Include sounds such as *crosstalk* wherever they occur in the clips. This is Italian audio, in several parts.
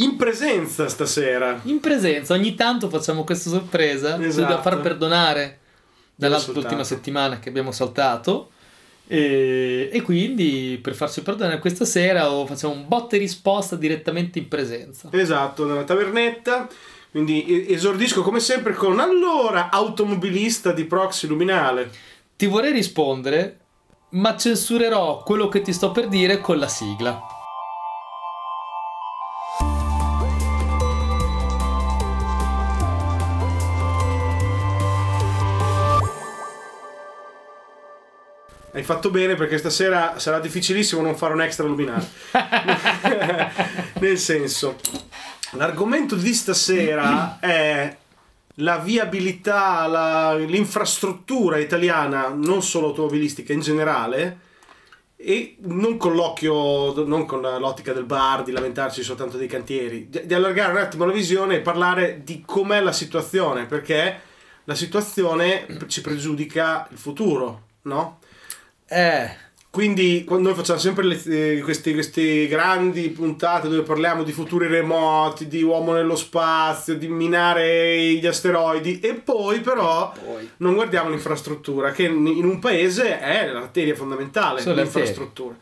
in presenza stasera. In presenza, ogni tanto facciamo questa sorpresa. Esatto. Dobbiamo far perdonare dall'ultima settimana che abbiamo saltato. E, e, quindi per farci perdonare questa sera facciamo un botte risposta direttamente in presenza. Esatto, nella tavernetta. Quindi esordisco come sempre con allora automobilista di Proxy Luminale. Ti vorrei rispondere, ma censurerò quello che ti sto per dire con la sigla. Hai fatto bene perché stasera sarà difficilissimo non fare un extra luminale. *laughs* Nel senso, l'argomento di stasera è la viabilità, la, l'infrastruttura italiana, non solo automobilistica in generale, e non con l'occhio, non con l'ottica del bar, di lamentarci soltanto dei cantieri, di, di allargare un attimo la visione e parlare di com'è la situazione, perché la situazione ci pregiudica il futuro, no? Eh. Quindi noi facciamo sempre le, eh, queste, queste, grandi puntate dove parliamo di futuri remoti, di uomo nello spazio, di minare gli asteroidi e poi però poi. non guardiamo l'infrastruttura che in un paese è l'arteria fondamentale, Sono l'infrastruttura.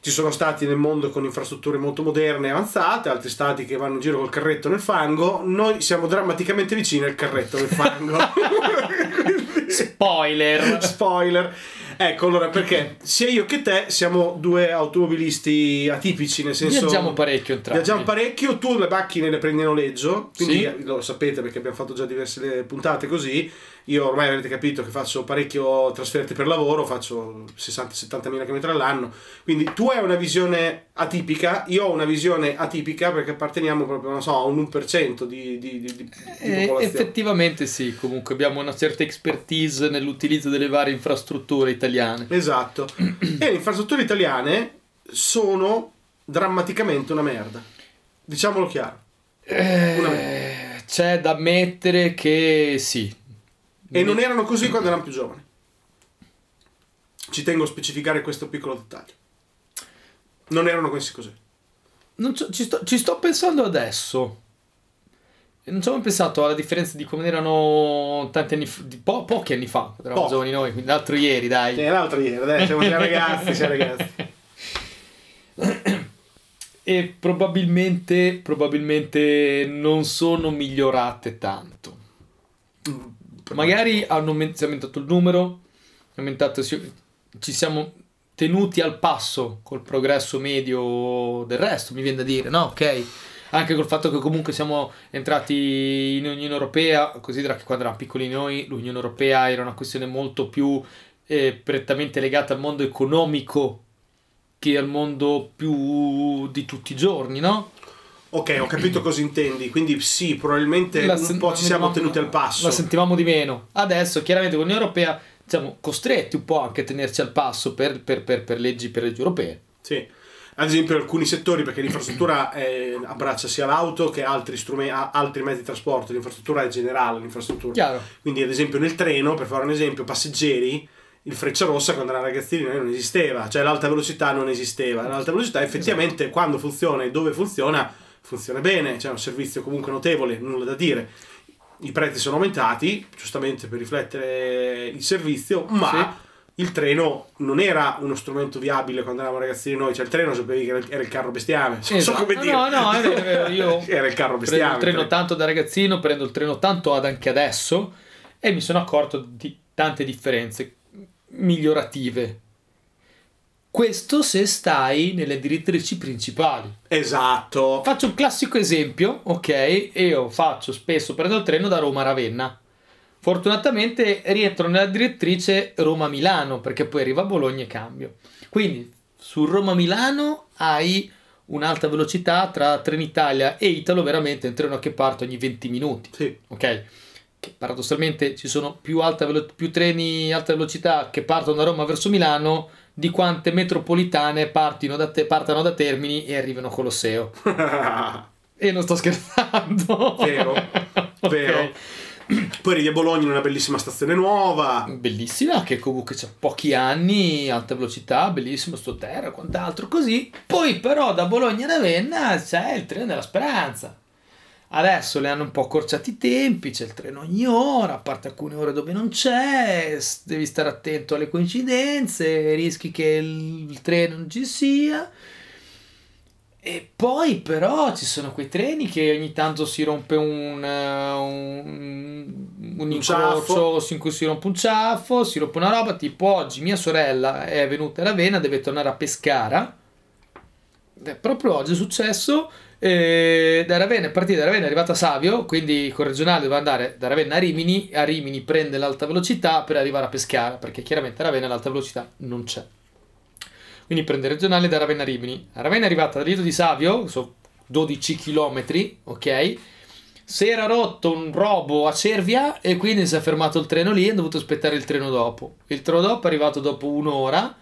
Ci sono stati nel mondo con infrastrutture molto moderne e avanzate, altri stati che vanno in giro col carretto nel fango, noi siamo drammaticamente vicini al carretto nel *laughs* fango. Spoiler! Spoiler! Ecco, allora perché sia io che te siamo due automobilisti atipici, nel senso... Viaggiamo parecchio entrambi. Viaggiamo parecchio, tu le macchine le prendi a noleggio, quindi sì. lo sapete perché abbiamo fatto già diverse puntate così, io ormai avete capito che faccio parecchio trasferte per lavoro, faccio 60-70 mila km all'anno. Quindi tu hai una visione atipica, io ho una visione atipica perché apparteniamo proprio, non so, a un 1% di, di, di, di eh, Effettivamente sì, comunque abbiamo una certa expertise nell'utilizzo delle varie infrastrutture italiane. Esatto. *clears throat* e le infrastrutture italiane sono drammaticamente una merda. Diciamolo chiaro. Eh, c'è da ammettere che sì, e non erano così quando erano più giovani. Ci tengo a specificare questo piccolo dettaglio. Non erano questi così. So, ci, sto, ci, sto, pensando adesso. Non ci avevo pensato alla differenza di come erano tanti anni fa, po- pochi anni fa, eravamo giovani noi, quindi l'altro ieri, dai. Eh, l'altro ieri, dai, siamo già ragazzi, siamo ragazzi. *coughs* e probabilmente, probabilmente non sono migliorate tanto. Mm magari hanno aumentato il numero, aumentato, ci siamo tenuti al passo col progresso medio del resto, mi viene da dire, no? Ok? Anche col fatto che comunque siamo entrati in Unione Europea, considera che quando eravamo piccoli noi l'Unione Europea era una questione molto più eh, prettamente legata al mondo economico che al mondo più di tutti i giorni, no? Ok, ho capito cosa intendi, quindi sì, probabilmente la un po' ci siamo tenuti al passo. La sentivamo di meno. Adesso, chiaramente, con l'Unione Europea siamo costretti un po' anche a tenerci al passo per, per, per, per leggi, leggi europee. Sì ad esempio in alcuni settori perché l'infrastruttura è, abbraccia sia l'auto che altri, strumenti, altri mezzi di trasporto, l'infrastruttura è generale, l'infrastruttura. Chiaro. Quindi ad esempio nel treno, per fare un esempio, passeggeri, il freccia rossa quando era ragazzini non esisteva, cioè l'alta velocità non esisteva, l'alta velocità effettivamente esatto. quando funziona e dove funziona funziona bene, c'è un servizio comunque notevole, nulla da dire. I prezzi sono aumentati, giustamente per riflettere il servizio, ma sì. il treno non era uno strumento viabile quando eravamo ragazzini noi, cioè il treno sapevi che era il carro bestiame. Esatto. So come dire. No, no, è vero, è vero. *laughs* io era il carro bestiame. Prendo il treno tanto da ragazzino, prendo il treno tanto ad anche adesso e mi sono accorto di tante differenze migliorative questo se stai nelle direttrici principali. Esatto. Faccio un classico esempio, ok? Io faccio spesso, prendo il treno da Roma a Ravenna. Fortunatamente rientro nella direttrice Roma-Milano, perché poi arriva a Bologna e cambio. Quindi su Roma-Milano hai un'alta velocità tra Trenitalia e Italo, veramente un treno che parte ogni 20 minuti. Sì. Ok? Che paradossalmente ci sono più, velo- più treni alta velocità che partono da Roma verso Milano di quante metropolitane da te, partano da Termini e arrivano a Colosseo. *laughs* e non sto scherzando. Vero, *laughs* okay. vero. Poi arrivi a Bologna in una bellissima stazione nuova. Bellissima, che comunque c'ha pochi anni, alta velocità, bellissimo sto terra, quant'altro così. Poi però da Bologna a Ravenna c'è il treno della speranza. Adesso le hanno un po' accorciati i tempi, c'è il treno ogni ora, a parte alcune ore dove non c'è, devi stare attento alle coincidenze, rischi che il, il treno non ci sia. E poi però ci sono quei treni che ogni tanto si rompe un, uh, un, un incrocio in cui si rompe un ciaffo, si rompe una roba, tipo oggi mia sorella è venuta a Ravenna, deve tornare a Pescara. Proprio oggi è successo, eh, da Ravenna partita da Ravenna, è arrivata Savio, quindi col regionale doveva andare da Ravenna a Rimini, a Rimini prende l'alta velocità per arrivare a Pescara, perché chiaramente a Ravenna l'alta velocità non c'è. Quindi prende regionale da Ravenna a Rimini. A Ravenna è arrivata da Lido di Savio, sono 12 km, ok? Si era rotto un robo a Cervia e quindi si è fermato il treno lì e ha dovuto aspettare il treno dopo. Il treno dopo è arrivato dopo un'ora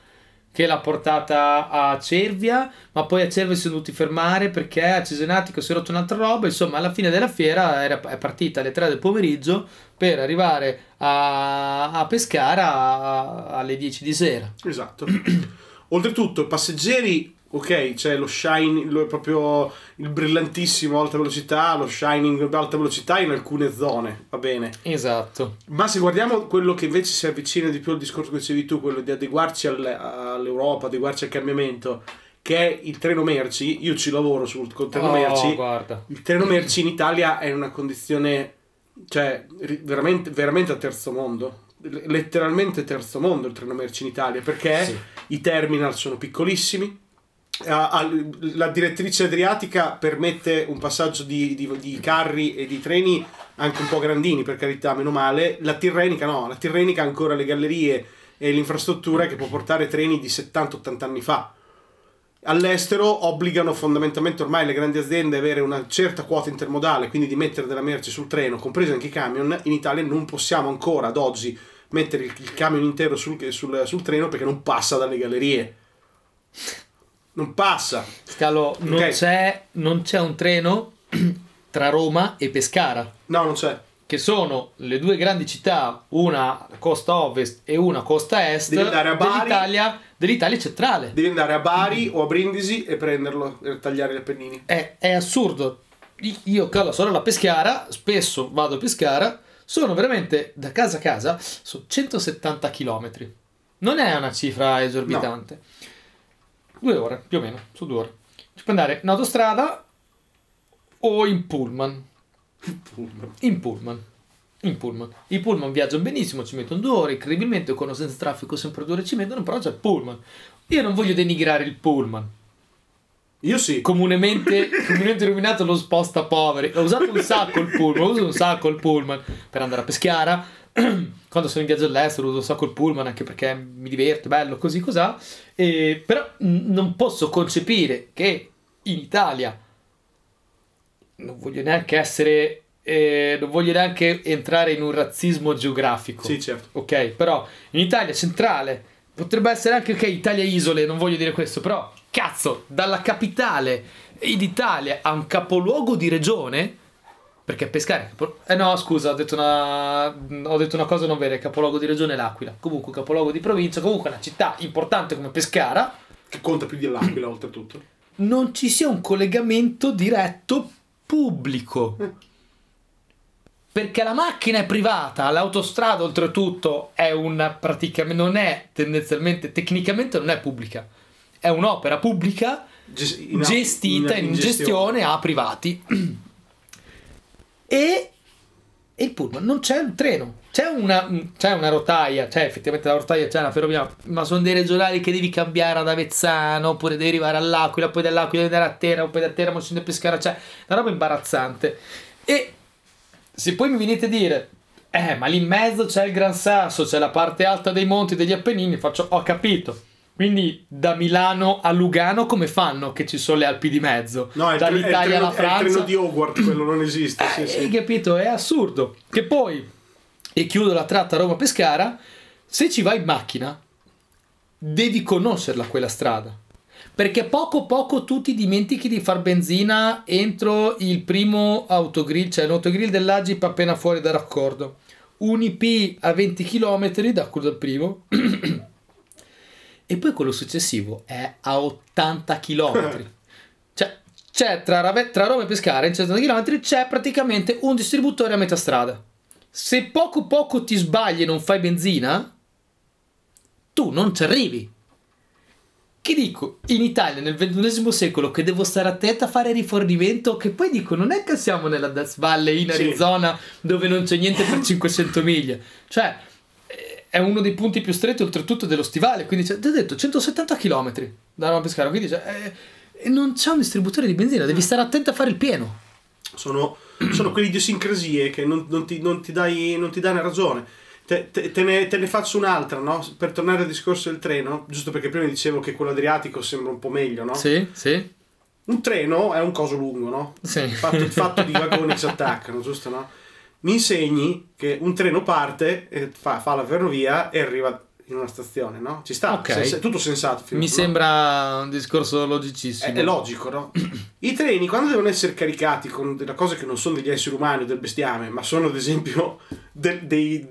che l'ha portata a Cervia, ma poi a Cervia si sono dovuti fermare perché a Cesenatico si è rotto un'altra roba, insomma alla fine della fiera era, è partita alle 3 del pomeriggio per arrivare a, a Pescara alle 10 di sera. Esatto. *clears throat* Oltretutto, passeggeri, ok, c'è lo shining, lo, proprio il brillantissimo alta velocità, lo shining alta velocità in alcune zone, va bene. Esatto. Ma se guardiamo quello che invece si avvicina di più al discorso che dicevi tu, quello di adeguarci al, all'Europa, adeguarci al cambiamento, che è il treno merci, io ci lavoro sul col treno Oh, merci. guarda. Il treno merci in Italia è in una condizione, cioè, veramente, veramente a terzo mondo. Letteralmente terzo mondo il treno merci in Italia, perché Sì. i terminal sono piccolissimi. La direttrice adriatica permette un passaggio di, di- di carri e di treni anche un po' grandini, per carità, meno male. La tirrenica no, la tirrenica ha ancora le gallerie e l'infrastruttura che può portare treni di 70-80 anni fa. All'estero obbligano fondamentalmente ormai le grandi aziende ad avere una certa quota intermodale, quindi di mettere della merce sul treno, compresi anche i camion. In Italia non possiamo ancora ad oggi mettere il, il camion intero sul, sul- sul treno perché non passa dalle gallerie. Non passa. Scalo, non, Ok. c'è, non c'è un treno *clears throat* tra Roma e Pescara, No, non c'è. che sono le due grandi città, una costa ovest e una costa est Devi andare a Bari. dell'Italia, dell'Italia centrale. Devi andare a Bari o a Brindisi e prenderlo e tagliare gli Appennini. È, è assurdo. Io che ho la sorella a Pescara, spesso vado a Pescara, sono veramente da casa a casa, sono 170 km. Non è una cifra esorbitante. Due ore, più o meno, su due ore. Ci puoi andare in autostrada o in pullman. In pullman. In pullman. I pullman viaggiano benissimo, ci mettono due ore, incredibilmente con o senza traffico sempre due ore ci mettono, però c'è il pullman. Io non voglio denigrare il pullman Io sì. comunemente, *laughs* comunemente illuminato lo sposta poveri. Ho usato un sacco il pullman, ho usato un sacco il pullman per andare a Peschiara. *clears throat* Quando sono in viaggio all'estero uso un sacco il pullman anche perché mi diverte, bello, così cos'ha. E, però mh, non posso concepire che in Italia non voglio neanche essere eh, non voglio neanche entrare in un razzismo geografico Sì, certo. ok però in Italia centrale potrebbe essere anche ok Italia isole non voglio dire questo però cazzo dalla capitale d'Italia a un capoluogo di regione perché pescare capo- eh no scusa ho detto una ho detto una cosa non vera il capoluogo di regione è l'Aquila comunque capoluogo di provincia comunque una città importante come Pescara Che conta più dell'Aquila, oltretutto. non ci sia un collegamento diretto pubblico. Perché la macchina è privata, l'autostrada oltretutto è una praticamente non è tendenzialmente tecnicamente non è pubblica. È un'opera pubblica Ges- in- gestita in, gestione a privati. E, il pullman non c'è un treno. C'è una, c'è una rotaia, c'è effettivamente la rotaia, c'è una ferrovia, ma sono dei regionali che devi cambiare ad Avezzano, oppure devi arrivare all'Aquila, poi dall'Aquila devi andare a Terra, poi da Terra scendere a Pescara, cioè una roba imbarazzante. E se poi mi venite a dire, eh, ma lì in mezzo c'è il Gran Sasso, c'è la parte alta dei monti degli Appennini, faccio, ho capito. Quindi da Milano a Lugano come fanno che ci sono le Alpi di mezzo? No, è Dall'Italia alla è il Francia. treno di Hogwarts, quello non esiste. sì, Eh, sì. Hai capito? È assurdo. Che poi, e chiudo la tratta Roma-Pescara, se ci vai in macchina, devi conoscerla quella strada. Perché poco poco tu ti dimentichi di far benzina entro il primo autogrill, cioè l'autogrill dell'Agip appena fuori dal raccordo. un IP a 20 km da quello del primo *clears throat* e poi quello successivo è a 80 km. *laughs* cioè, c'è tra, Rave- tra Roma e Pescara in 180 km c'è praticamente un distributore a metà strada. Se poco poco ti sbagli e non fai benzina, tu non ci arrivi. Che dico, in Italia nel XXI secolo che devo stare attento a fare rifornimento, che poi dico, non è che siamo nella Death Valley in Sì. Arizona dove non c'è niente per 500 miglia. Cioè, è uno dei punti più stretti oltretutto dello stivale, quindi ti ho detto, 170 km da Roma a Pescara, quindi c'è, eh, e non c'è un distributore di benzina, devi stare attento a fare il pieno. Sono, sono quelle idiosincrasie che non, non ti, non ti dai, non ti danno ragione. Te, te- te ne, te ne faccio un'altra, no? Per tornare al discorso del treno, giusto perché prima dicevo che quello adriatico sembra un po' meglio, no? Sì, sì, Un treno è un coso lungo, no? sì. Fatto, fatto di *laughs* vagoni che si attaccano, giusto, no? Mi insegni che un treno parte, fa, fa la ferrovia e arriva in una stazione, no? Ci sta, Ok. sens- è tutto sensato. fino Mi no? sembra un discorso È, logicissimo. è logico, no? I treni, quando devono essere caricati con delle cose che non sono degli esseri umani o del bestiame, ma sono ad esempio *laughs* de- dei-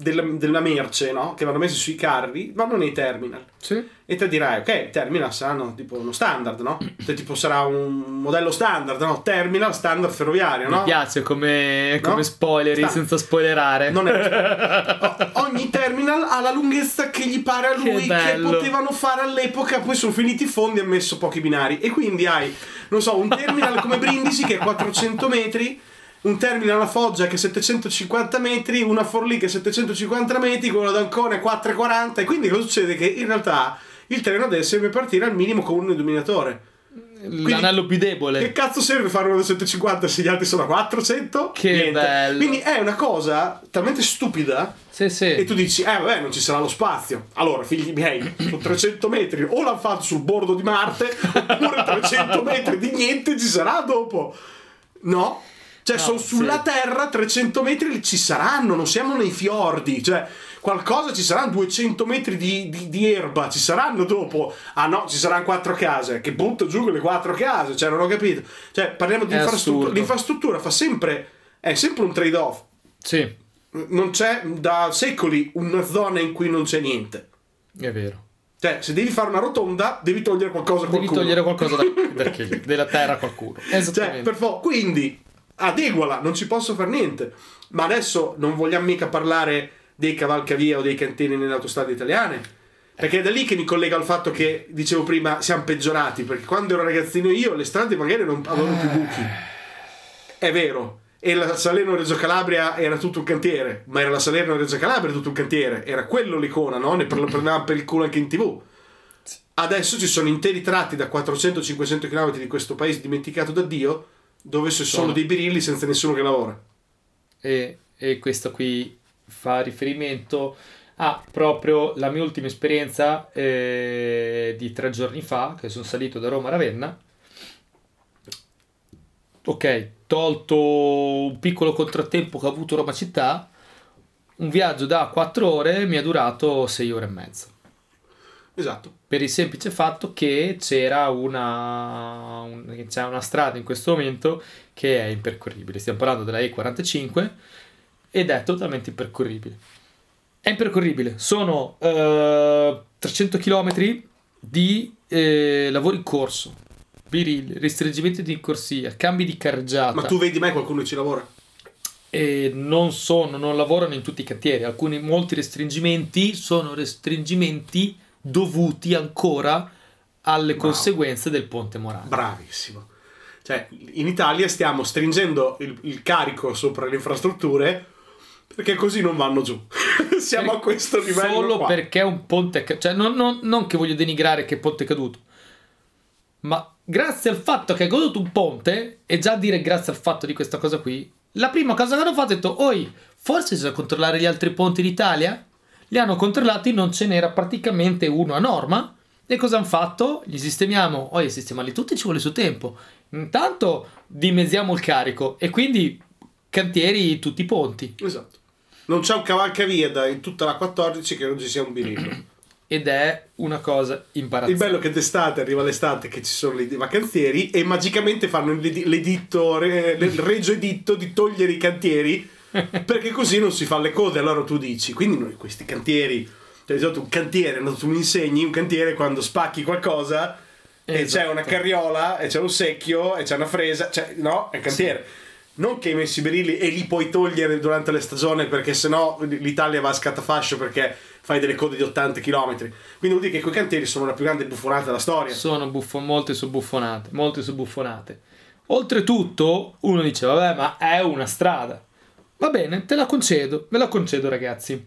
della, della merce, no? Che vanno messi sui carri, vanno nei terminal. Sì. E te dirai, ok, i terminal saranno tipo uno standard, no? *clears throat* Cioè, tipo sarà un modello standard, no? Terminal standard ferroviario, Mi no? piace come, come No? spoileri Sta- senza spoilerare. Non è *laughs* O- ogni terminal ha la lunghezza che gli pare a Che lui che, bello. potevano fare all'epoca poi sono finiti i fondi e hanno messo pochi binari e quindi hai non so un terminal come Brindisi che è 400 metri un terminal a Foggia che è 750 metri una Forlì che è 750 metri quello da Ancona è 440 e quindi cosa succede che in realtà il treno deve sempre partire al minimo con un illuminatore L'anello più debole. che cazzo serve fare uno da 750 se gli altri sono a 400? Che bello. Quindi è una cosa talmente stupida Sì, sì. e tu dici, eh vabbè, non ci sarà lo spazio. Allora, figli miei, su *clears throat* 300 metri o l'hanno fatto sul bordo di Marte, oppure 300 metri di niente ci sarà dopo. No? Cioè, No, sono sì. sulla Terra 300 metri ci saranno, non siamo nei fiordi. Cioè, qualcosa ci saranno 200 metri di, di- di erba, ci saranno dopo. Ah no, ci saranno quattro case. Che butto giù quelle quattro case, cioè, non ho capito. Cioè, parliamo di infrastruttura. L'infrastruttura fa sempre, è sempre un trade-off Sì, non c'è da secoli una zona in cui non c'è niente. è vero. Cioè, se devi fare una rotonda, devi togliere qualcosa a Devi qualcuno. togliere qualcosa da, *laughs* perché- della terra a qualcuno. Cioè, Esattamente. per favore, quindi adeguala, non ci posso fare niente. Ma adesso non vogliamo mica parlare dei cavalcavia o dei cantieri nelle autostrade italiane. Perché è da lì che mi collega al fatto che dicevo prima siamo peggiorati. Perché quando ero ragazzino io le strade magari non avevano più buchi. È vero. E la Salerno-Reggio Calabria era tutto un cantiere, ma era la Salerno-Reggio Calabria tutto un cantiere. Era quello l'icona, no? Ne prendevamo per il culo anche in tv. Adesso ci sono interi tratti da 400-500 km di questo paese dimenticato da Dio, dove sono Sono. dei birilli senza nessuno che lavora. E, e questo qui fa riferimento a proprio la mia ultima esperienza eh, di tre giorni fa, che sono salito da Roma a Ravenna. Ok, tolto un piccolo contrattempo che ho avuto Roma città, un viaggio da 4 ore mi è durato 6 ore e mezza. Esatto. per il semplice fatto che c'era una, un- c'è una strada in questo momento che è impercorribile. Stiamo parlando della E45 ed è totalmente impercorribile. È impercorribile, sono eh, 300 km di eh, lavori in corso, birilli, restringimenti di corsia, cambi di carreggiata. Ma tu vedi mai qualcuno che ci lavora? E non sono, non lavorano in tutti i cantieri. Alcuni, molti restringimenti sono restringimenti dovuti ancora alle Bravo. conseguenze del ponte Morandi. Bravissimo. Cioè, in Italia stiamo stringendo il, il carico sopra le infrastrutture perché così non vanno giù. *laughs* Siamo a questo livello. Solo qua. perché un ponte Cioè, non, non- non che voglio denigrare che ponte è caduto, ma grazie al fatto che è caduto un ponte, e già dire grazie al fatto di questa cosa qui, la prima cosa che hanno fatto è detto, oi, forse bisogna controllare gli altri ponti d'Italia? Li hanno controllati, non ce n'era praticamente uno a norma. E cosa hanno fatto? Li sistemiamo. Oi, sistemarli tutti ci vuole su tempo. Intanto dimezziamo il carico e quindi cantieri tutti i ponti. Esatto. Non c'è un cavalcavia da, in tutta la 14 che non ci sia un birillo. *clears throat* Ed è una cosa Il imbarazzante. bello è che d'estate arriva l'estate che ci sono i vacanzieri e magicamente fanno l'edi- l'editto, re- il regio editto di togliere i cantieri *laughs* perché così non si fa le cose. Allora tu dici, quindi noi questi cantieri, cioè un cantiere, no, tu mi insegni un cantiere quando spacchi qualcosa e Esatto. c'è una carriola e c'è un secchio e c'è una fresa, cioè, no, è il cantiere. Non che i messi birilli e li puoi togliere durante le stagioni perché sennò l'Italia va a scatafascio perché fai delle code di 80 km. Quindi vuol dire che quei cantieri sono la più grande buffonata della storia. Sono buffo- molte su buffonate, molte su buffonate. Oltretutto, uno dice, vabbè, ma è una strada. Va bene, te la concedo, ve la concedo ragazzi.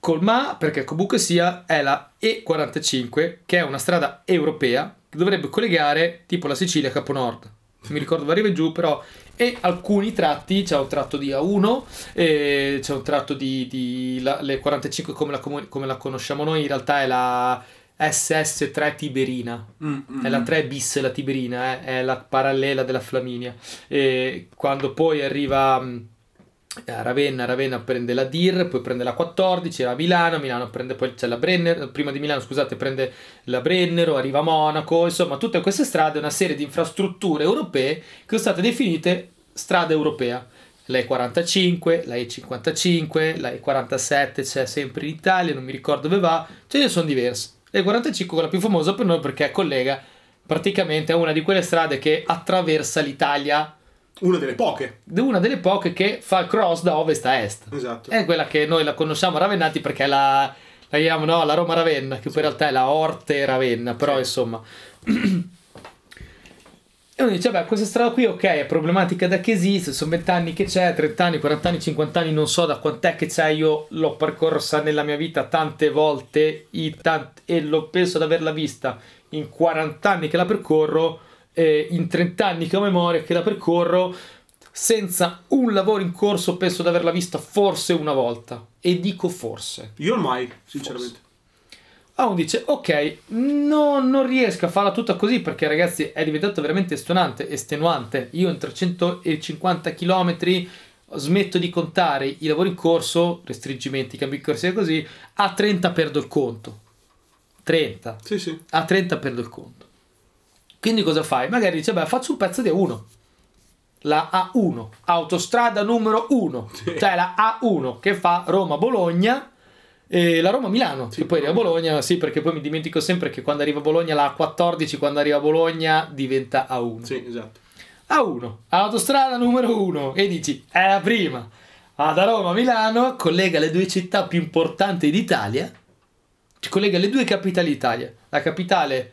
Col ma, perché comunque sia, è la E45, che è una strada europea, che dovrebbe collegare tipo la Sicilia a Capo Nord. Non mi ricordo dove arriva giù, però... E alcuni tratti, c'è un tratto di A1, e c'è un tratto di... di la, le 45 come la, come la conosciamo noi, in realtà è la SS3 Tiberina. Mm, mm, È la mm. 3 bis la Tiberina, eh, è la parallela della Flaminia. E quando poi arriva a Ravenna, Ravenna prende la DIR, poi prende la 14, va a Milano, Milano prende poi c'è la Brenner, prima di Milano scusate prende la Brennero, arriva a Monaco, insomma tutte queste strade, una serie di infrastrutture europee che sono state definite strada europea. La E45, la E55, la E47 c'è sempre in Italia, non mi ricordo dove va, ce ne sono diverse. La E45 è quella più famosa per noi perché collega praticamente a una di quelle strade che attraversa l'Italia, Una delle poche. una delle poche che fa il cross da ovest a est. Esatto. È quella che noi la conosciamo a Ravennati perché la, la chiamiamo no, la Roma Ravenna, che poi in realtà è la Orte Ravenna, però Sì. insomma. *clears throat* E uno dice, beh, questa strada qui, ok, è problematica da che esiste, sono 20 anni che c'è, 30 anni, 40 anni, 50 anni, non so da quant'è che c'è, io l'ho percorsa nella mia vita tante volte tant- e lo penso di averla vista in 40 anni che la percorro, eh, in 30 anni che ho memoria che la percorro, senza un lavoro in corso penso di averla vista forse una volta. E dico forse. Io mai, sinceramente. Ah, uno dice, ok, no, non riesco a farla tutta così perché ragazzi è diventato veramente estonante, estenuante. Io in 350 km smetto di contare i lavori in corso, restringimenti, cambi di corsia così, a 30 perdo il conto. 30. Sì, sì. A 30 perdo il conto. Quindi cosa fai? Magari dice, beh, faccio un pezzo di A1. La A1, autostrada numero 1, Sì. cioè la A1 che fa Roma-Bologna e la Roma-Milano, Sì, che poi arriva a Bologna, sì, perché poi mi dimentico sempre che quando arriva a Bologna la A14, quando arriva a Bologna diventa A1. Sì, esatto. A1, autostrada numero 1, e dici, è la prima. Va da Roma a Milano, collega le due città più importanti d'Italia, ci collega le due capitali d'Italia, la capitale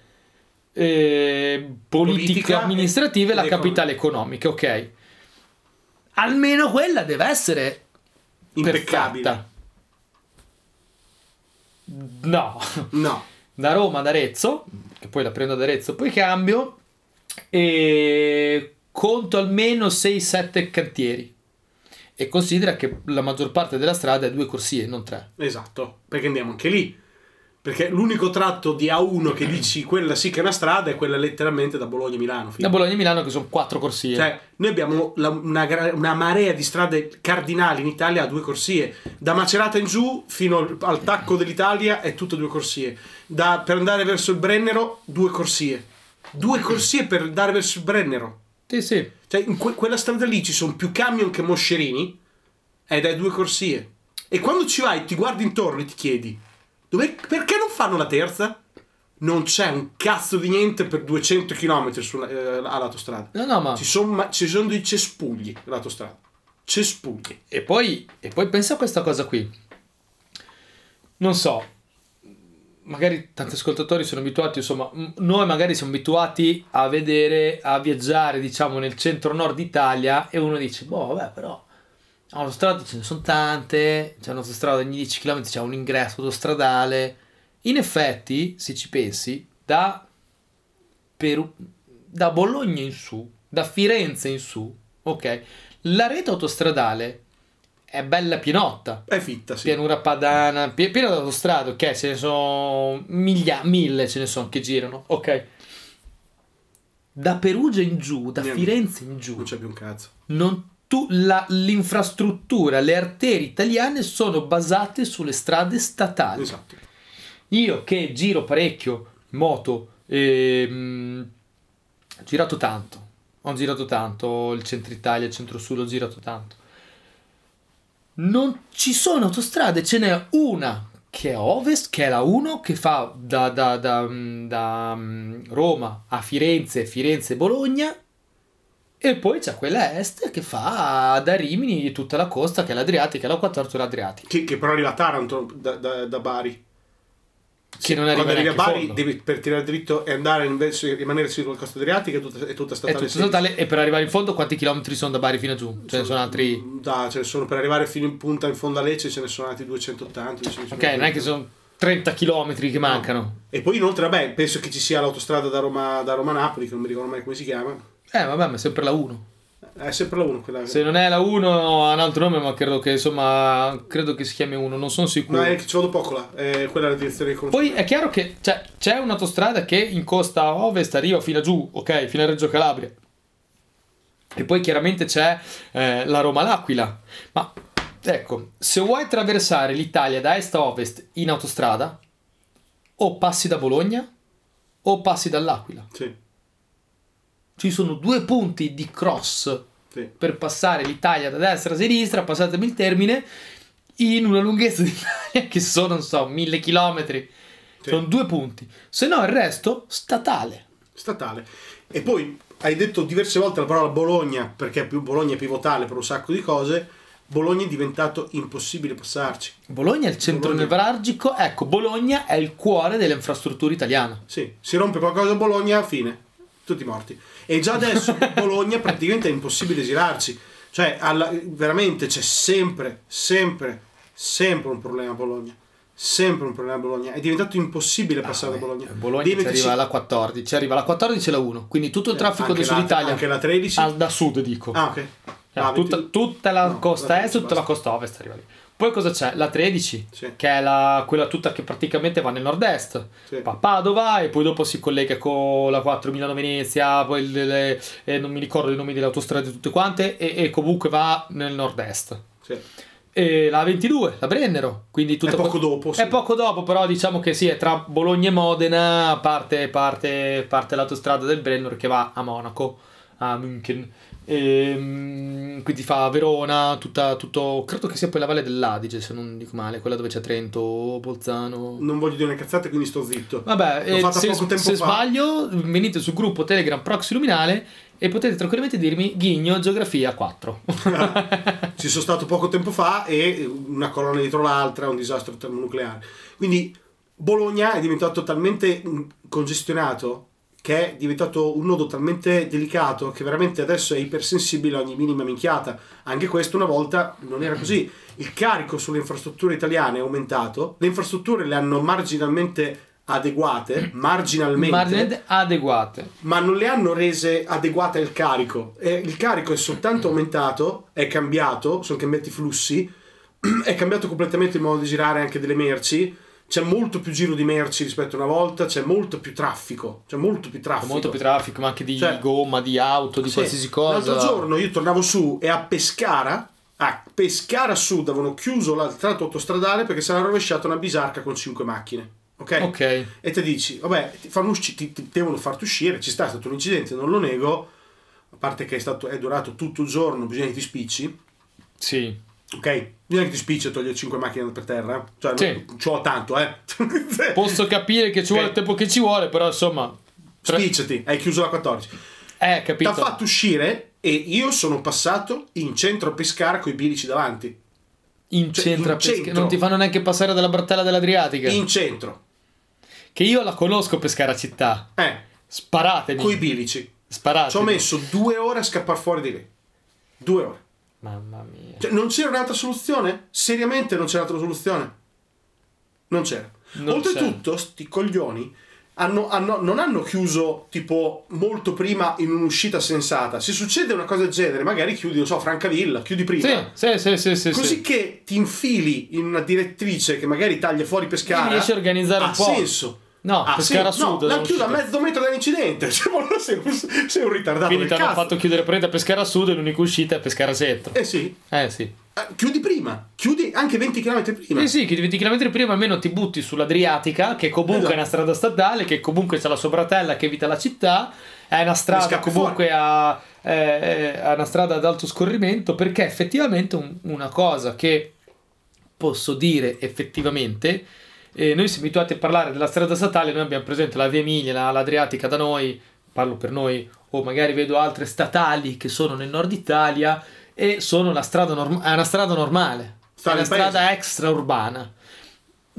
eh, politica, Politica amministrativa e la capitale economica, ok. Almeno quella deve essere Impeccabile. perfetta. No, No. *laughs* da Roma ad Arezzo, che poi la prendo ad Arezzo, poi cambio e conto almeno 6-7 cantieri. E considera che la maggior parte della strada è due corsie, non tre. Esatto, perché andiamo anche lì. Perché l'unico tratto di A1 che dici quella sì che è una strada è quella letteralmente da Bologna a Milano. fino. Da Bologna a Milano che sono quattro corsie. Cioè, noi abbiamo la- una, una marea di strade cardinali in Italia a due corsie. Da Macerata in giù fino al, al tacco dell'Italia è tutto due corsie. Da- per andare verso il Brennero, due corsie. Due corsie per andare verso il Brennero. sì, sì. Cioè, in que- quella strada lì ci sono più camion che moscerini ed è due corsie. E quando ci vai, ti guardi intorno e ti chiedi: dov'è- perché non fanno la terza? Non c'è un cazzo di niente per 200 km sulla, eh, all'autostrada. No, no, ma... Ci sono, ma- ci sono dei cespugli all'autostrada. Cespugli. E poi, e poi pensa a questa cosa qui. Non so, magari tanti ascoltatori sono abituati, insomma, noi magari siamo abituati a vedere, a viaggiare, diciamo, nel centro-nord Italia e uno dice, boh, vabbè, però autostrade ce ne sono tante, c'è un'autostrada ogni 10 km, c'è un ingresso autostradale. In effetti, se ci pensi, da, Peru- da Bologna in su, da Firenze in su, ok, la rete autostradale è bella pienotta. È fitta, sì. Pianura Padana, pie- piena d'autostrade, ok, ce ne sono miglia, mille ce ne sono che girano, ok. Da Perugia in giù, da Niente. Firenze in giù, Non c'è più un cazzo. non tu- la- l'infrastruttura, le arterie italiane sono basate sulle strade statali. Esatto. Io che giro parecchio moto, ehm, ho girato tanto, ho girato tanto il centro Italia, il centro sud, ho girato tanto. Non ci sono autostrade, ce n'è una che è a ovest, che è la 1, che fa da, da, da, da mm, Roma a Firenze, Firenze-Bologna, e poi c'è quella est che fa da Rimini tutta la costa, che è l'Adriatica, la 14 l'Adriatica. Che, che però arriva a Taranto da, da, da Bari. Che non arriva Quando arrivi a in Bari fondo. devi, per tirare dritto e andare invece rimanere sulla costa adriatica è tutta, è tutta È statale. tutto senza. totale, e per arrivare in fondo quanti chilometri sono da Bari fino a giù? Ce ne sono altri... Da, ce ne sono per arrivare fino in punta in fondo a Lecce ce ne sono altri 280. 250. Ok, non è che sono 30 chilometri che mancano. E poi inoltre, vabbè, penso che ci sia l'autostrada da Roma, da Roma a Napoli, che non mi ricordo mai come si chiama. Eh, vabbè, ma è sempre la 1. È sempre la 1 quella. Se non è la 1 ha un altro nome, ma credo che insomma, credo che si chiami 1, non sono sicuro. No, è che ci vado poco là. È quella è la direzione che conosco. Poi è chiaro che cioè, c'è un'autostrada che in costa ovest arriva fino a giù, ok, fino a Reggio Calabria. E poi chiaramente c'è eh, la Roma-L'Aquila. Ma ecco, se vuoi attraversare l'Italia da est a ovest in autostrada, o passi da Bologna o passi dall'Aquila. Sì, Ci sono due punti di cross sì. per passare l'Italia da destra a sinistra, passatemi il termine, in una lunghezza d'Italia che sono, non so, mille chilometri. Sì. Sono due punti. Se no, il resto statale. statale. E poi hai detto diverse volte la parola Bologna, perché più Bologna è pivotale per un sacco di cose. Bologna è diventato impossibile passarci. Bologna è il centro Bologna. nevralgico. Ecco, Bologna è il cuore dell'infrastruttura italiana. Sì, si rompe qualcosa a Bologna, fine. Tutti morti. E già adesso *laughs* Bologna praticamente è impossibile girarci. Cioè, alla- veramente c'è sempre, sempre, sempre un problema a Bologna. Sempre un problema a Bologna. È diventato impossibile passare da Bologna. Ah, Bologna ci arriva alla 14, ci arriva la 14 e la 1. Quindi tutto il traffico anche del la- sud Italia. Anche la 13. Ah, da sud dico. Ah, ok. Eh, Ah, tutta, 20 tutta la No, costa est 13 tutta la costa ovest arriva lì. Poi cosa c'è? La 13, Sì. che è la- quella tutta che praticamente va nel nord-est. Sì. Va a Padova e poi dopo si collega con la 4 Milano-Venezia, poi le- le- eh, non mi ricordo i nomi delle autostrade tutte quante, e, e comunque va nel nord-est. Sì. E la 22, la Brennero, quindi tutta È poco dopo, sì. È poco dopo, però diciamo che sì, è tra Bologna e Modena, parte, parte, parte l'autostrada del Brennero che va a Monaco, a München. Ehm, quindi fa Verona, tutta, tutto, credo che sia poi la Valle dell'Adige, se non dico male, quella dove c'è Trento, Bolzano. Non voglio dire una cazzata, quindi sto zitto. Vabbè, eh, se, se fa. sbaglio, venite sul gruppo Telegram Proxy Luminale e potete tranquillamente dirmi Ghigno Geografia 4. *laughs* Ci sono stato poco tempo fa e una colonna dietro l'altra, un disastro termonucleare. Quindi Bologna è diventato talmente congestionato che è diventato un nodo talmente delicato che veramente adesso è ipersensibile a ogni minima minchiata. Anche questo una volta non era così. Il carico sulle infrastrutture italiane è aumentato, le infrastrutture le hanno marginalmente adeguate, marginalmente, Marginalmente adeguate. ma non le hanno rese adeguate al carico. E il carico è soltanto aumentato, è cambiato, sono cambiati i flussi, *clears throat* è cambiato completamente il modo di girare anche delle merci. C'è molto più giro di merci rispetto a una volta, c'è molto più traffico. C'è molto più traffico. molto più traffico, ma anche di Cioè- gomma, di auto, di Sì. qualsiasi cosa. L'altro giorno io tornavo su e a Pescara, a Pescara Sud, avevano chiuso il tratto autostradale perché si era rovesciata una bisarca con 5 macchine. Ok? Ok. E te dici, vabbè, ti, fanno usci- ti- ti devono farti uscire, ci sta è stato un incidente, non lo nego, a parte che è, stato, è durato tutto il giorno, bisogna che ti spicci, Sì. Ok? Bisogna che ti spicci e togli 5 macchine per terra, cioè Sì. non, ci ho tanto, eh. *laughs* Posso capire che ci vuole Ok. il tempo che ci vuole, però insomma... tre- Spicciati, hai chiuso la 14. Eh, Ti capito. ha fatto uscire e io sono passato in centro a Pescara con i bilici davanti. In cioè, centro a in pesca- centro. Non ti fanno neanche passare dalla Bartella dell'Adriatica. In centro. Che io la conosco Pescara città. Eh, Sparatemi. con i bilici. Sparatemi. Ci ho messo due ore a scappare fuori di lì. Due ore. Mamma mia. Cioè, non c'era un'altra soluzione? Seriamente non c'era un'altra soluzione? Non c'era. Non Oltretutto, sti coglioni hanno- hanno- non hanno chiuso tipo molto prima in un'uscita sensata. Se succede una cosa del genere, magari chiudi, non so, Francavilla, chiudi prima. Sì, sì, sì, sì, sì, Così sì. che ti infili in una direttrice che magari taglia fuori Pescara. E riesci a organizzare un ha po'. senso. No, Ah, Pescara sì, no, Sud, la non chiudo a mezzo metro dall'incidente. *laughs* Cioè, sei, un, sei un ritardato Quindi ti hanno cazzo. fatto chiudere preda a Pescara Sud e l'unica uscita è Pescara Centro. Eh sì. Eh sì. Eh, Chiudi prima. Chiudi anche 20 km prima. Sì, sì, che di 20 km prima almeno ti butti sull'Adriatica, che comunque Esatto. è una strada statale, che comunque c'è la sua bratella che evita la città, è una strada comunque a, è, è una strada ad alto scorrimento perché effettivamente un, una cosa che posso dire effettivamente eh, noi siamo abituati a parlare della strada statale noi abbiamo presente la via Emilia l'Adriatica da noi parlo per noi o magari vedo altre statali che sono nel nord Italia e sono la strada norm- è una strada normale Sta è una strada extraurbana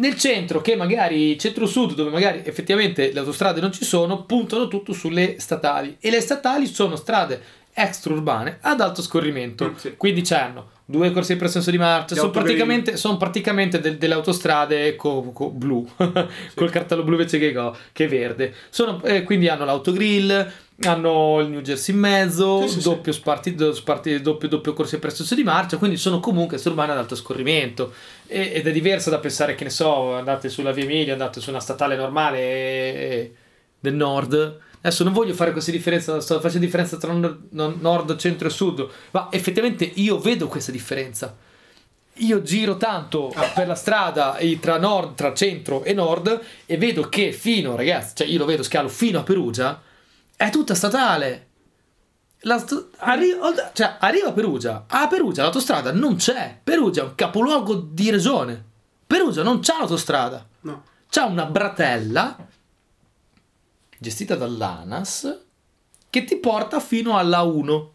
nel centro, che magari centro-sud, dove magari effettivamente le autostrade non ci sono, puntano tutto sulle statali. E le statali sono strade extraurbane ad alto scorrimento. Mm, sì. Quindi c'hanno due corsie per senso di marcia, sono praticamente, sono praticamente, de- delle autostrade co- co- blu, *laughs* sì. col cartello blu invece che, go- che verde. Sono, eh, quindi hanno l'autogrill hanno il New Jersey in mezzo, sì, sì, doppio. Sparti, sparti, doppio, doppio corso per senso di marcia, quindi sono comunque urbane ad alto scorrimento e, ed è diverso da pensare che ne so, andate sulla via Emilia, andate su una statale normale e, del nord. Adesso non voglio fare questa differenza, sto facendo differenza tra nord, centro e sud, ma effettivamente io vedo questa differenza. Io giro tanto per la strada tra, nord, tra centro e nord e vedo che fino, ragazzi, cioè io lo vedo scalo fino a Perugia è tutta statale. St- arri- cioè, arriva a Perugia. A Perugia l'autostrada non c'è. Perugia è un capoluogo di regione. Perugia non c'ha l'autostrada. No. C'ha una bratella gestita dall'ANAS che ti porta fino alla 1.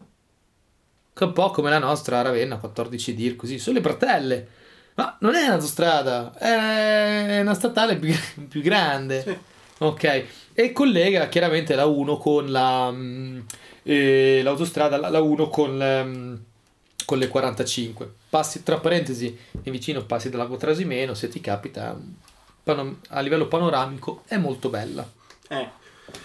Che è un po' come la nostra Ravenna 14 dir, così. Sono le bratelle. Ma non è un'autostrada, è una statale più, *laughs* più grande. Sì. Ok e collega chiaramente la 1 con la, mm, eh, l'autostrada, la, la 1 con, um, con, le 45. Passi tra parentesi e vicino passi dal lago Trasimeno, se ti capita, a livello panoramico è molto bella. Eh.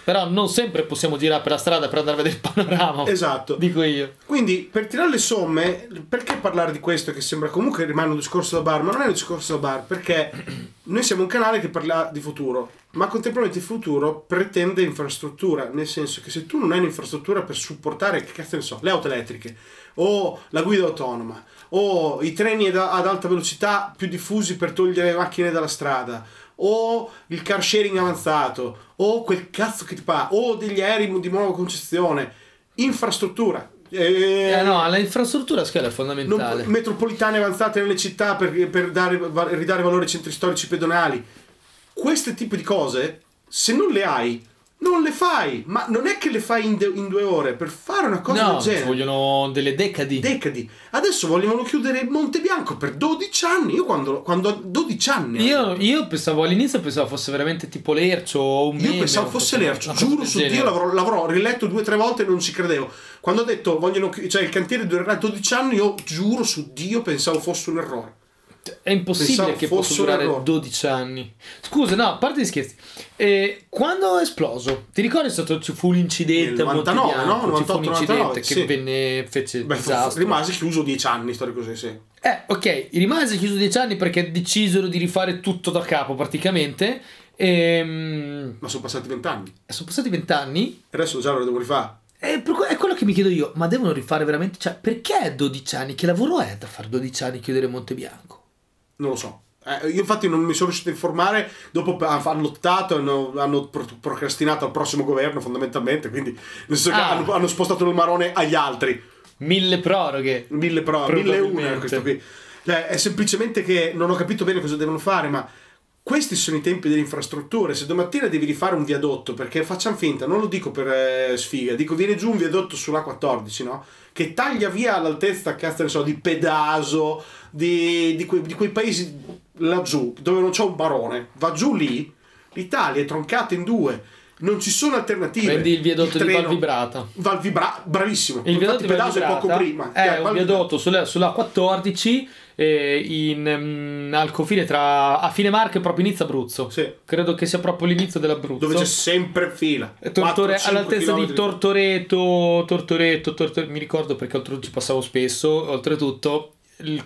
Però non sempre possiamo girare per la strada per andare a vedere il panorama. Esatto. Dico io. Quindi, per tirare le somme, perché parlare di questo che sembra comunque rimane un discorso da bar, ma non è un discorso da bar, perché *clears throat* noi siamo un canale che parla di futuro ma contemporaneamente il futuro pretende infrastruttura, nel senso che se tu non hai un'infrastruttura per supportare, che cazzo ne so, le auto elettriche, o la guida autonoma, o i treni ad, alta velocità più diffusi per togliere le macchine dalla strada, o il car sharing avanzato, o quel cazzo che ti fa, o degli aerei di nuova concezione, infrastruttura. Eh, eh no, l'infrastruttura è fondamentale. Non, metropolitane avanzate nelle città per, per dare, ridare valore ai centri storici pedonali questi tipi di cose, se non le hai, non le fai, ma non è che le fai in, de- in due ore per fare una cosa no, del genere. vogliono delle decadi. Decadi. Adesso vogliono chiudere Monte Bianco per 12 anni. Io quando, quando ho 12 anni. Io, io, pensavo all'inizio pensavo fosse veramente tipo Lercio o un Io pensavo fosse Lercio, giuro su Dio, l'avrò, l'avrò, riletto due o tre volte e non ci credevo. Quando ho detto vogliono, cioè il cantiere durerà 12 anni, io giuro su Dio pensavo fosse un errore. È impossibile Pensavo che possa durare errore. 12 anni. Scusa, no, a parte gli scherzi. Eh, quando è esploso? Ti ricordi stato ci fu l'incidente? Nel 99, no? 98, ci fu un incidente 99, che sì. venne fece Beh, disastro. rimase chiuso 10 anni, storia così, sì. Eh, ok, rimase chiuso 10 anni perché decisero di rifare tutto da capo praticamente. Ehm... Ma sono passati 20 anni. Sono passati 20 anni? E adesso già lo devo rifare. È, è quello che mi chiedo io, ma devono rifare veramente? Cioè, perché 12 anni? Che lavoro è da fare 12 anni chiudere Monte Bianco? Non lo so. Eh, io infatti non mi sono riuscito a informare, dopo hanno lottato, hanno, hanno procrastinato al prossimo governo fondamentalmente, quindi nel senso ah. hanno, hanno, spostato il marone agli altri. Mille proroghe. Mille proroghe, mille una questo qui. Cioè, è semplicemente che non ho capito bene cosa devono fare, ma questi sono i tempi delle infrastrutture. Se domattina devi rifare un viadotto, perché facciamo finta, non lo dico per eh, sfiga, dico viene giù un viadotto sulla 14, no? Che taglia via l'altezza, cazzo ne so, di Pedaso, di, di, quei, di quei paesi laggiù, dove non c'è un barone, va giù lì, l'Italia è troncata in due non ci sono alternative. Prendi il viadotto il di Valvibrata. Valvibra, bravissimo. Il viadotto di Valvibrata è poco prima. È un viadotto sulla, sulla 14 eh, in, um, al confine tra a fine Marche e proprio inizio Abruzzo. Sì. Credo che sia proprio l'inizio dell'Abruzzo. Dove c'è sempre fila. Tortore, 4, all'altezza di Tortoreto, Tortoreto, Tortoreto, mi ricordo perché oltretutto ci passavo spesso, oltretutto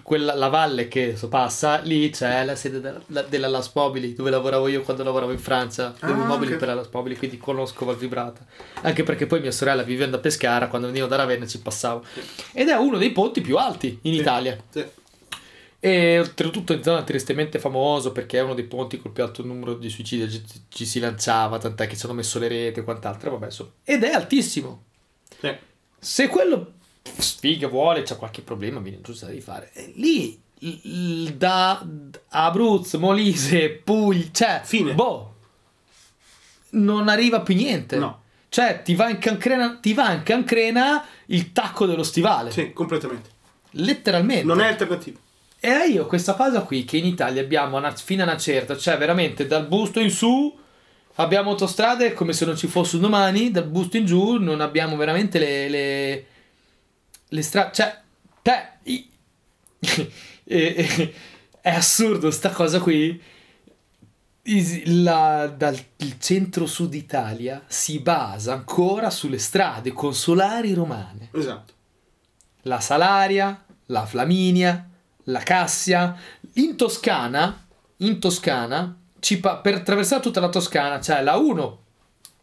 quella, la valle che passa, lì c'è la sede della, della Las Mobili, dove lavoravo io quando lavoravo in Francia. Ah, mobili okay. per la Las Mobili, quindi conosco Valvibrata. Anche perché poi mia sorella vivendo a Pescara, quando venivo da Ravenna ci passavo. Ed è uno dei ponti più alti in sì. Italia. Sì. E oltretutto in zona tristemente famoso perché è uno dei ponti col più alto numero di suicidi, ci, ci si lanciava, tant'è che ci hanno messo le rete e quant'altro, vabbè, insomma. Ed è altissimo. Sì. Se quello sfiga vuole, c'ha qualche problema, viene giusto da rifare. E lì l- da Abruzzo, Molise, Puglia, cioè, Fine. boh, non arriva più niente. No. Cioè, ti va in cancrena, ti va in cancrena il tacco dello stivale. Sì, completamente. Letteralmente. Non è alternativa. E io questa cosa qui che in Italia abbiamo una, fino a una certa, cioè veramente dal busto in su abbiamo autostrade come se non ci fosse un domani, dal busto in giù non abbiamo veramente le, le, le strade, cioè, te, i- *laughs* e- e- è assurdo sta cosa qui. La- dal il centro-sud Italia si basa ancora sulle strade consolari romane Esatto. la Salaria, la Flaminia, la Cassia. In Toscana, in Toscana, ci pa- per attraversare tutta la Toscana c'è la 1,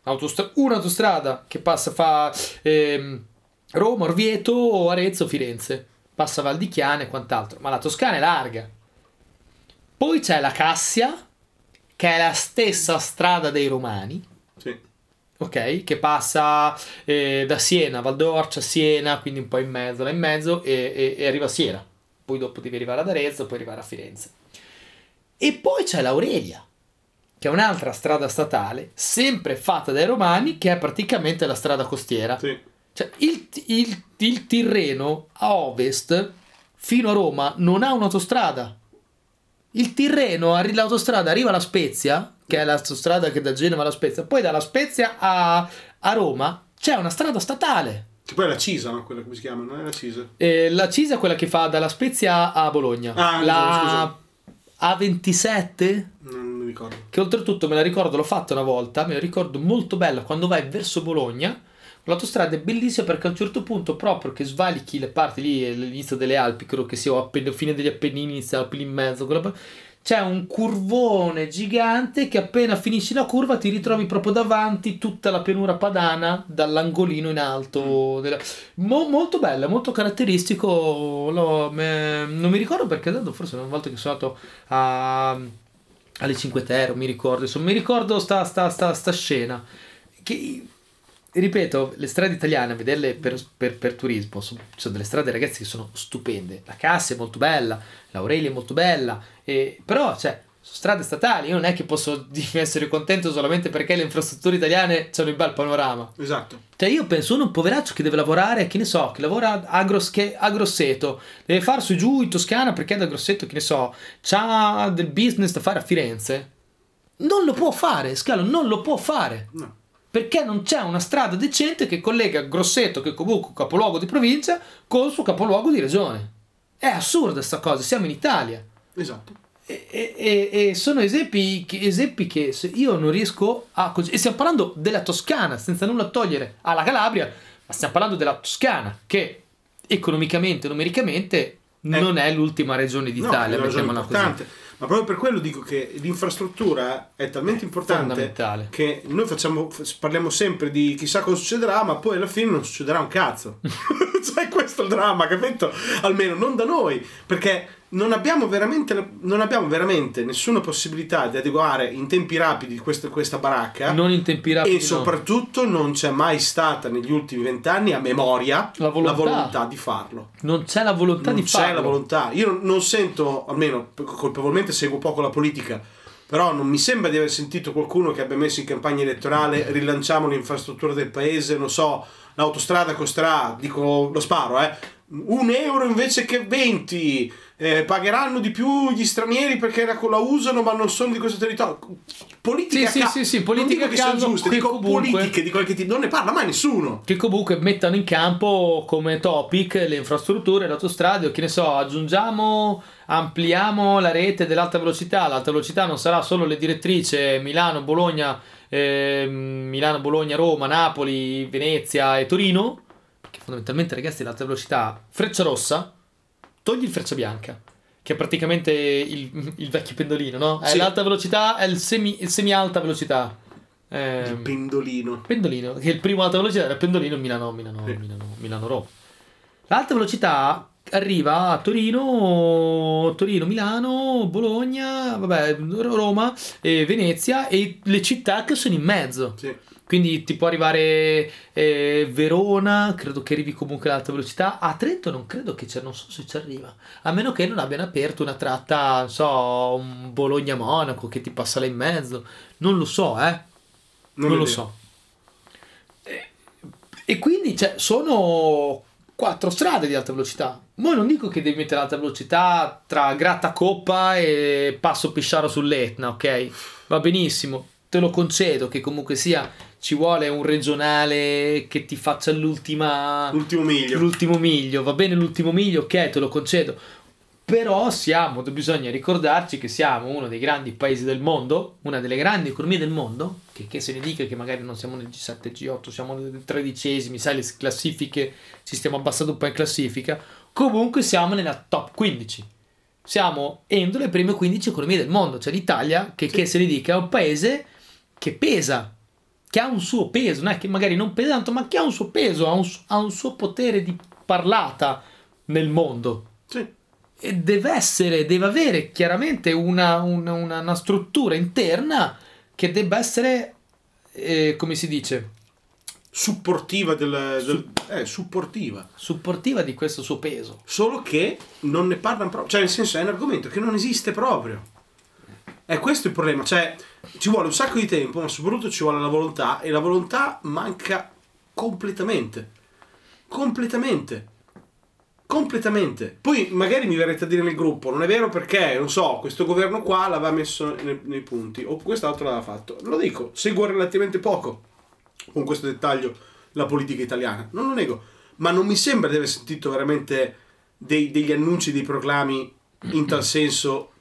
autostra- un'autostrada che passa, fa ehm, Roma, Orvieto, Arezzo, Firenze. Passa Val di Chiana e quant'altro. Ma la Toscana è larga. Poi c'è la Cassia, che è la stessa strada dei Romani Sì. ok? Che passa eh, da Siena, Valdorcia, Siena, quindi un po' in mezzo, là in mezzo, e, e- e arriva a Siena. Poi dopo devi arrivare ad Arezzo, poi arrivare a Firenze. E poi c'è l'Aurelia, che è un'altra strada statale, sempre fatta dai romani, che è praticamente la strada costiera. Sì. Cioè, il, il- il Tirreno a ovest, fino a Roma, non ha un'autostrada. Il Tirreno, l'autostrada arriva alla Spezia, che è l'autostrada che da Genova alla Spezia, poi dalla Spezia a, a Roma c'è una strada statale. Che poi è la Cisa, no? Quella come si chiama? Non è la Cisa. Eh, la Cisa è quella che fa dalla Spezia a Bologna. Ah, la A27, Non mi ricordo. che oltretutto me la ricordo, l'ho fatta una volta, me la ricordo molto bella quando vai verso Bologna. L'autostrada è bellissima perché a un certo punto, proprio che svalichi le parti lì, all'inizio delle Alpi, credo che sia o appena fine degli Appennini, inizia Alpi in mezzo, quella c'è un curvone gigante che appena finisci la curva ti ritrovi proprio davanti tutta la pianura padana dall'angolino in alto. della- Mo- molto bella, molto caratteristico. lo- me- non mi ricordo perché tanto forse una volta che sono andato a, alle 5 Terre, mi ricordo, insomma, mi ricordo sta, sta, sta, sta scena. Che ripeto, le strade italiane, a vederle per, per- per turismo, sono, ci sono delle strade ragazzi che sono stupende. La Cassia è molto bella, l'Aurelia è molto bella, e- però cioè, sono strade statali, io non è che posso *laughs* essere contento solamente perché le infrastrutture italiane hanno il bel panorama. Esatto. Cioè io penso uno un poveraccio che deve lavorare, che ne so, che lavora a, Gros- che- a Grosseto, deve far su e giù in Toscana perché da Grosseto, che ne so, c'ha del business da fare a Firenze. Non lo può fare, Scalo, non lo può fare. No. Perché non c'è una strada decente che collega Grosseto, che è comunque un capoluogo di provincia, col suo capoluogo di regione. È assurda sta cosa, siamo in Italia. Esatto. E, e- e- sono esempi che, esempi che se io non riesco a... così- E stiamo parlando della Toscana, senza nulla togliere alla Calabria, ma stiamo parlando della Toscana, che economicamente, numericamente, non è l'ultima regione No, d'Italia, è ragione mettiamola così. importante. Ma proprio per quello dico che l'infrastruttura è talmente importante fondamentale. che noi facciamo, parliamo sempre di chissà cosa succederà, ma poi alla fine non succederà un cazzo. *laughs* cioè, questo è il dramma, capito? Almeno non da noi, perché non abbiamo veramente, non abbiamo veramente nessuna possibilità di adeguare in tempi rapidi questa, questa baracca. Non in tempi rapidi, E no. soprattutto non c'è mai stata negli ultimi vent'anni a memoria La volontà. di farlo Non c'è la volontà non di c'è farlo. la volontà. Io non- non sento, almeno colpevolmente seguo poco la politica, però non mi sembra di aver sentito qualcuno che abbia messo in campagna elettorale rilanciamo l'infrastruttura del paese, non so, l'autostrada costerà, dico lo sparo, eh, un euro invece che 20, eh, pagheranno di più gli stranieri perché la, la usano ma non sono di questo territorio. Politica Sì, sì, ca- sì, sì, dico a che caso, giuste, che dico comunque- politiche di qualche tipo, non ne parla mai nessuno. che comunque mettano in campo come topic le infrastrutture, le autostrade, o che ne so, aggiungiamo, ampliamo la rete dell'alta velocità. L'alta velocità non sarà solo le direttrici Milano, Bologna, ehm, Milano, Bologna, Roma, Napoli, Venezia e Torino, fondamentalmente ragazzi l'alta velocità, freccia rossa, togli il freccia bianca. Che è praticamente il, il vecchio pendolino, no? È Sì. l'alta velocità, è il semi, il semi-alta velocità. Il Ehm, pendolino. Pendolino, che il primo alta velocità era Pendolino Milano, Milano, Sì. Milano, Milano Roma. L'alta velocità arriva a Torino, Torino, Milano, Bologna, vabbè, Roma, e Venezia e le città che sono in mezzo. Sì. Quindi ti può arrivare eh, Verona, credo che arrivi comunque ad alta velocità. A Trento non credo che c'è, non so se ci arriva. A meno che non abbiano aperto una tratta, non so, un Bologna-Monaco che ti passa là in mezzo. Non lo so, eh. Non, non lo so. E, e quindi cioè, sono quattro strade di alta velocità. Ma non dico che devi mettere alta velocità tra Grattacoppa e Passo Pisciaro sull'Etna, ok? Va benissimo, te lo concedo che comunque sia ci vuole un regionale che ti faccia l'ultima l'ultimo miglio. L'ultimo miglio, va bene l'ultimo miglio, ok, te lo concedo. Però siamo, bisogna ricordarci che siamo uno dei grandi paesi del mondo, una delle grandi economie del mondo, che, che se ne dica che magari non siamo nel G7, G8, siamo nei tredicesimi, sai le classifiche, ci stiamo abbassando un po' in classifica, comunque siamo nella top 15. Siamo entro le prime 15 economie del mondo, cioè l'Italia, che, sì. che se ne dica, è un paese che pesa che ha un suo peso, non è che magari non pesa tanto, ma che ha un suo peso, ha un, ha un suo potere di parlata nel mondo. Sì. E deve essere, deve avere chiaramente una, una, una, una struttura interna che debba essere, eh, come si dice? Supportiva del, del eh, supportiva. supportiva di questo suo peso. Solo che non ne parlano proprio, cioè nel senso è un argomento che non esiste proprio. È questo il problema, cioè ci vuole un sacco di tempo, ma soprattutto ci vuole la volontà e la volontà manca completamente. Completamente. Completamente. Poi magari mi verrete a dire nel gruppo, non è vero perché, non so, questo governo qua l'aveva messo nei, nei punti, o quest'altro l'aveva fatto. Lo dico, seguo relativamente poco con questo dettaglio la politica italiana, non lo nego, ma non mi sembra di aver sentito veramente dei, degli annunci, dei proclami in tal senso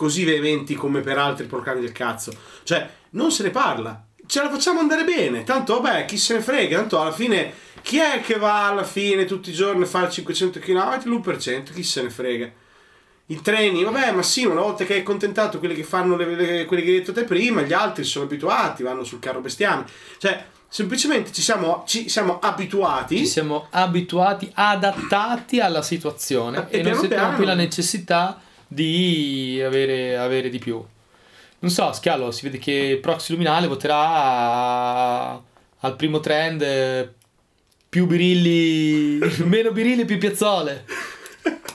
così veementi come per altri proclami del cazzo. Cioè, non se ne parla. Ce la facciamo andare bene. Tanto, vabbè, chi se ne frega. Tanto alla fine, chi è che va alla fine tutti i giorni a fare 500 km? L'1%, chi se ne frega. I treni, vabbè, ma sì, una volta che hai contentato quelli che fanno le, le, quelli che hai detto te prima, gli altri sono abituati, vanno sul carro bestiame. Cioè, semplicemente ci siamo, ci siamo abituati. Ci siamo abituati, adattati alla situazione e, e non sentiamo più la necessità di avere, avere di più. Non so, Schiallo, si vede che Proxy Luminale voterà al primo trend più birilli, *laughs* meno birilli, più piazzole. *laughs*